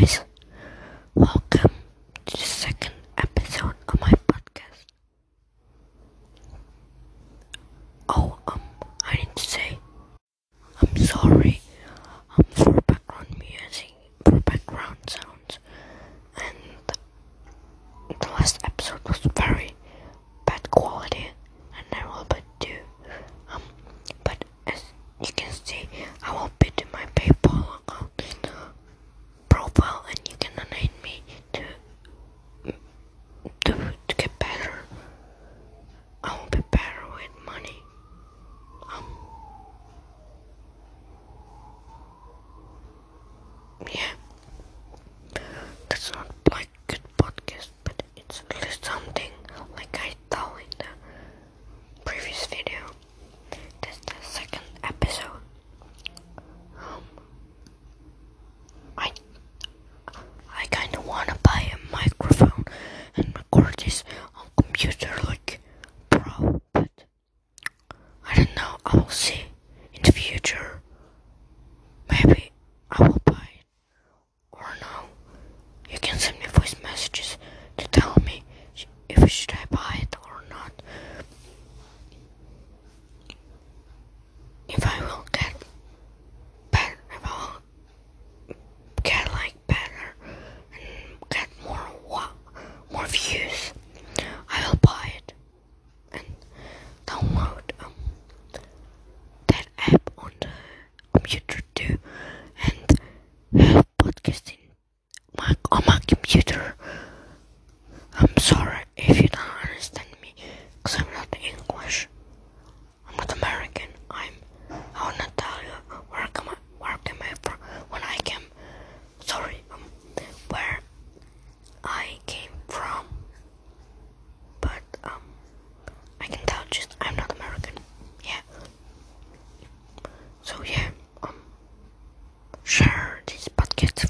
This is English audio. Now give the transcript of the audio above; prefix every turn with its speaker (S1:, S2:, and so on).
S1: guys. Welcome to the second episode of my podcast. Oh, um, I need to say, I'm sorry um, for background music, for background sounds, and the last episode was very bad quality, and I will be too. Um, but as you can yeah, that's not like good podcast, but it's something like I told in the previous video. Second episode. Um, I I kind of wanna buy a microphone and record this on computer like pro, but I don't know. I will see in the future. Maybe I will if I will get better, if I will get like better and get more more views, I will buy it. And download market.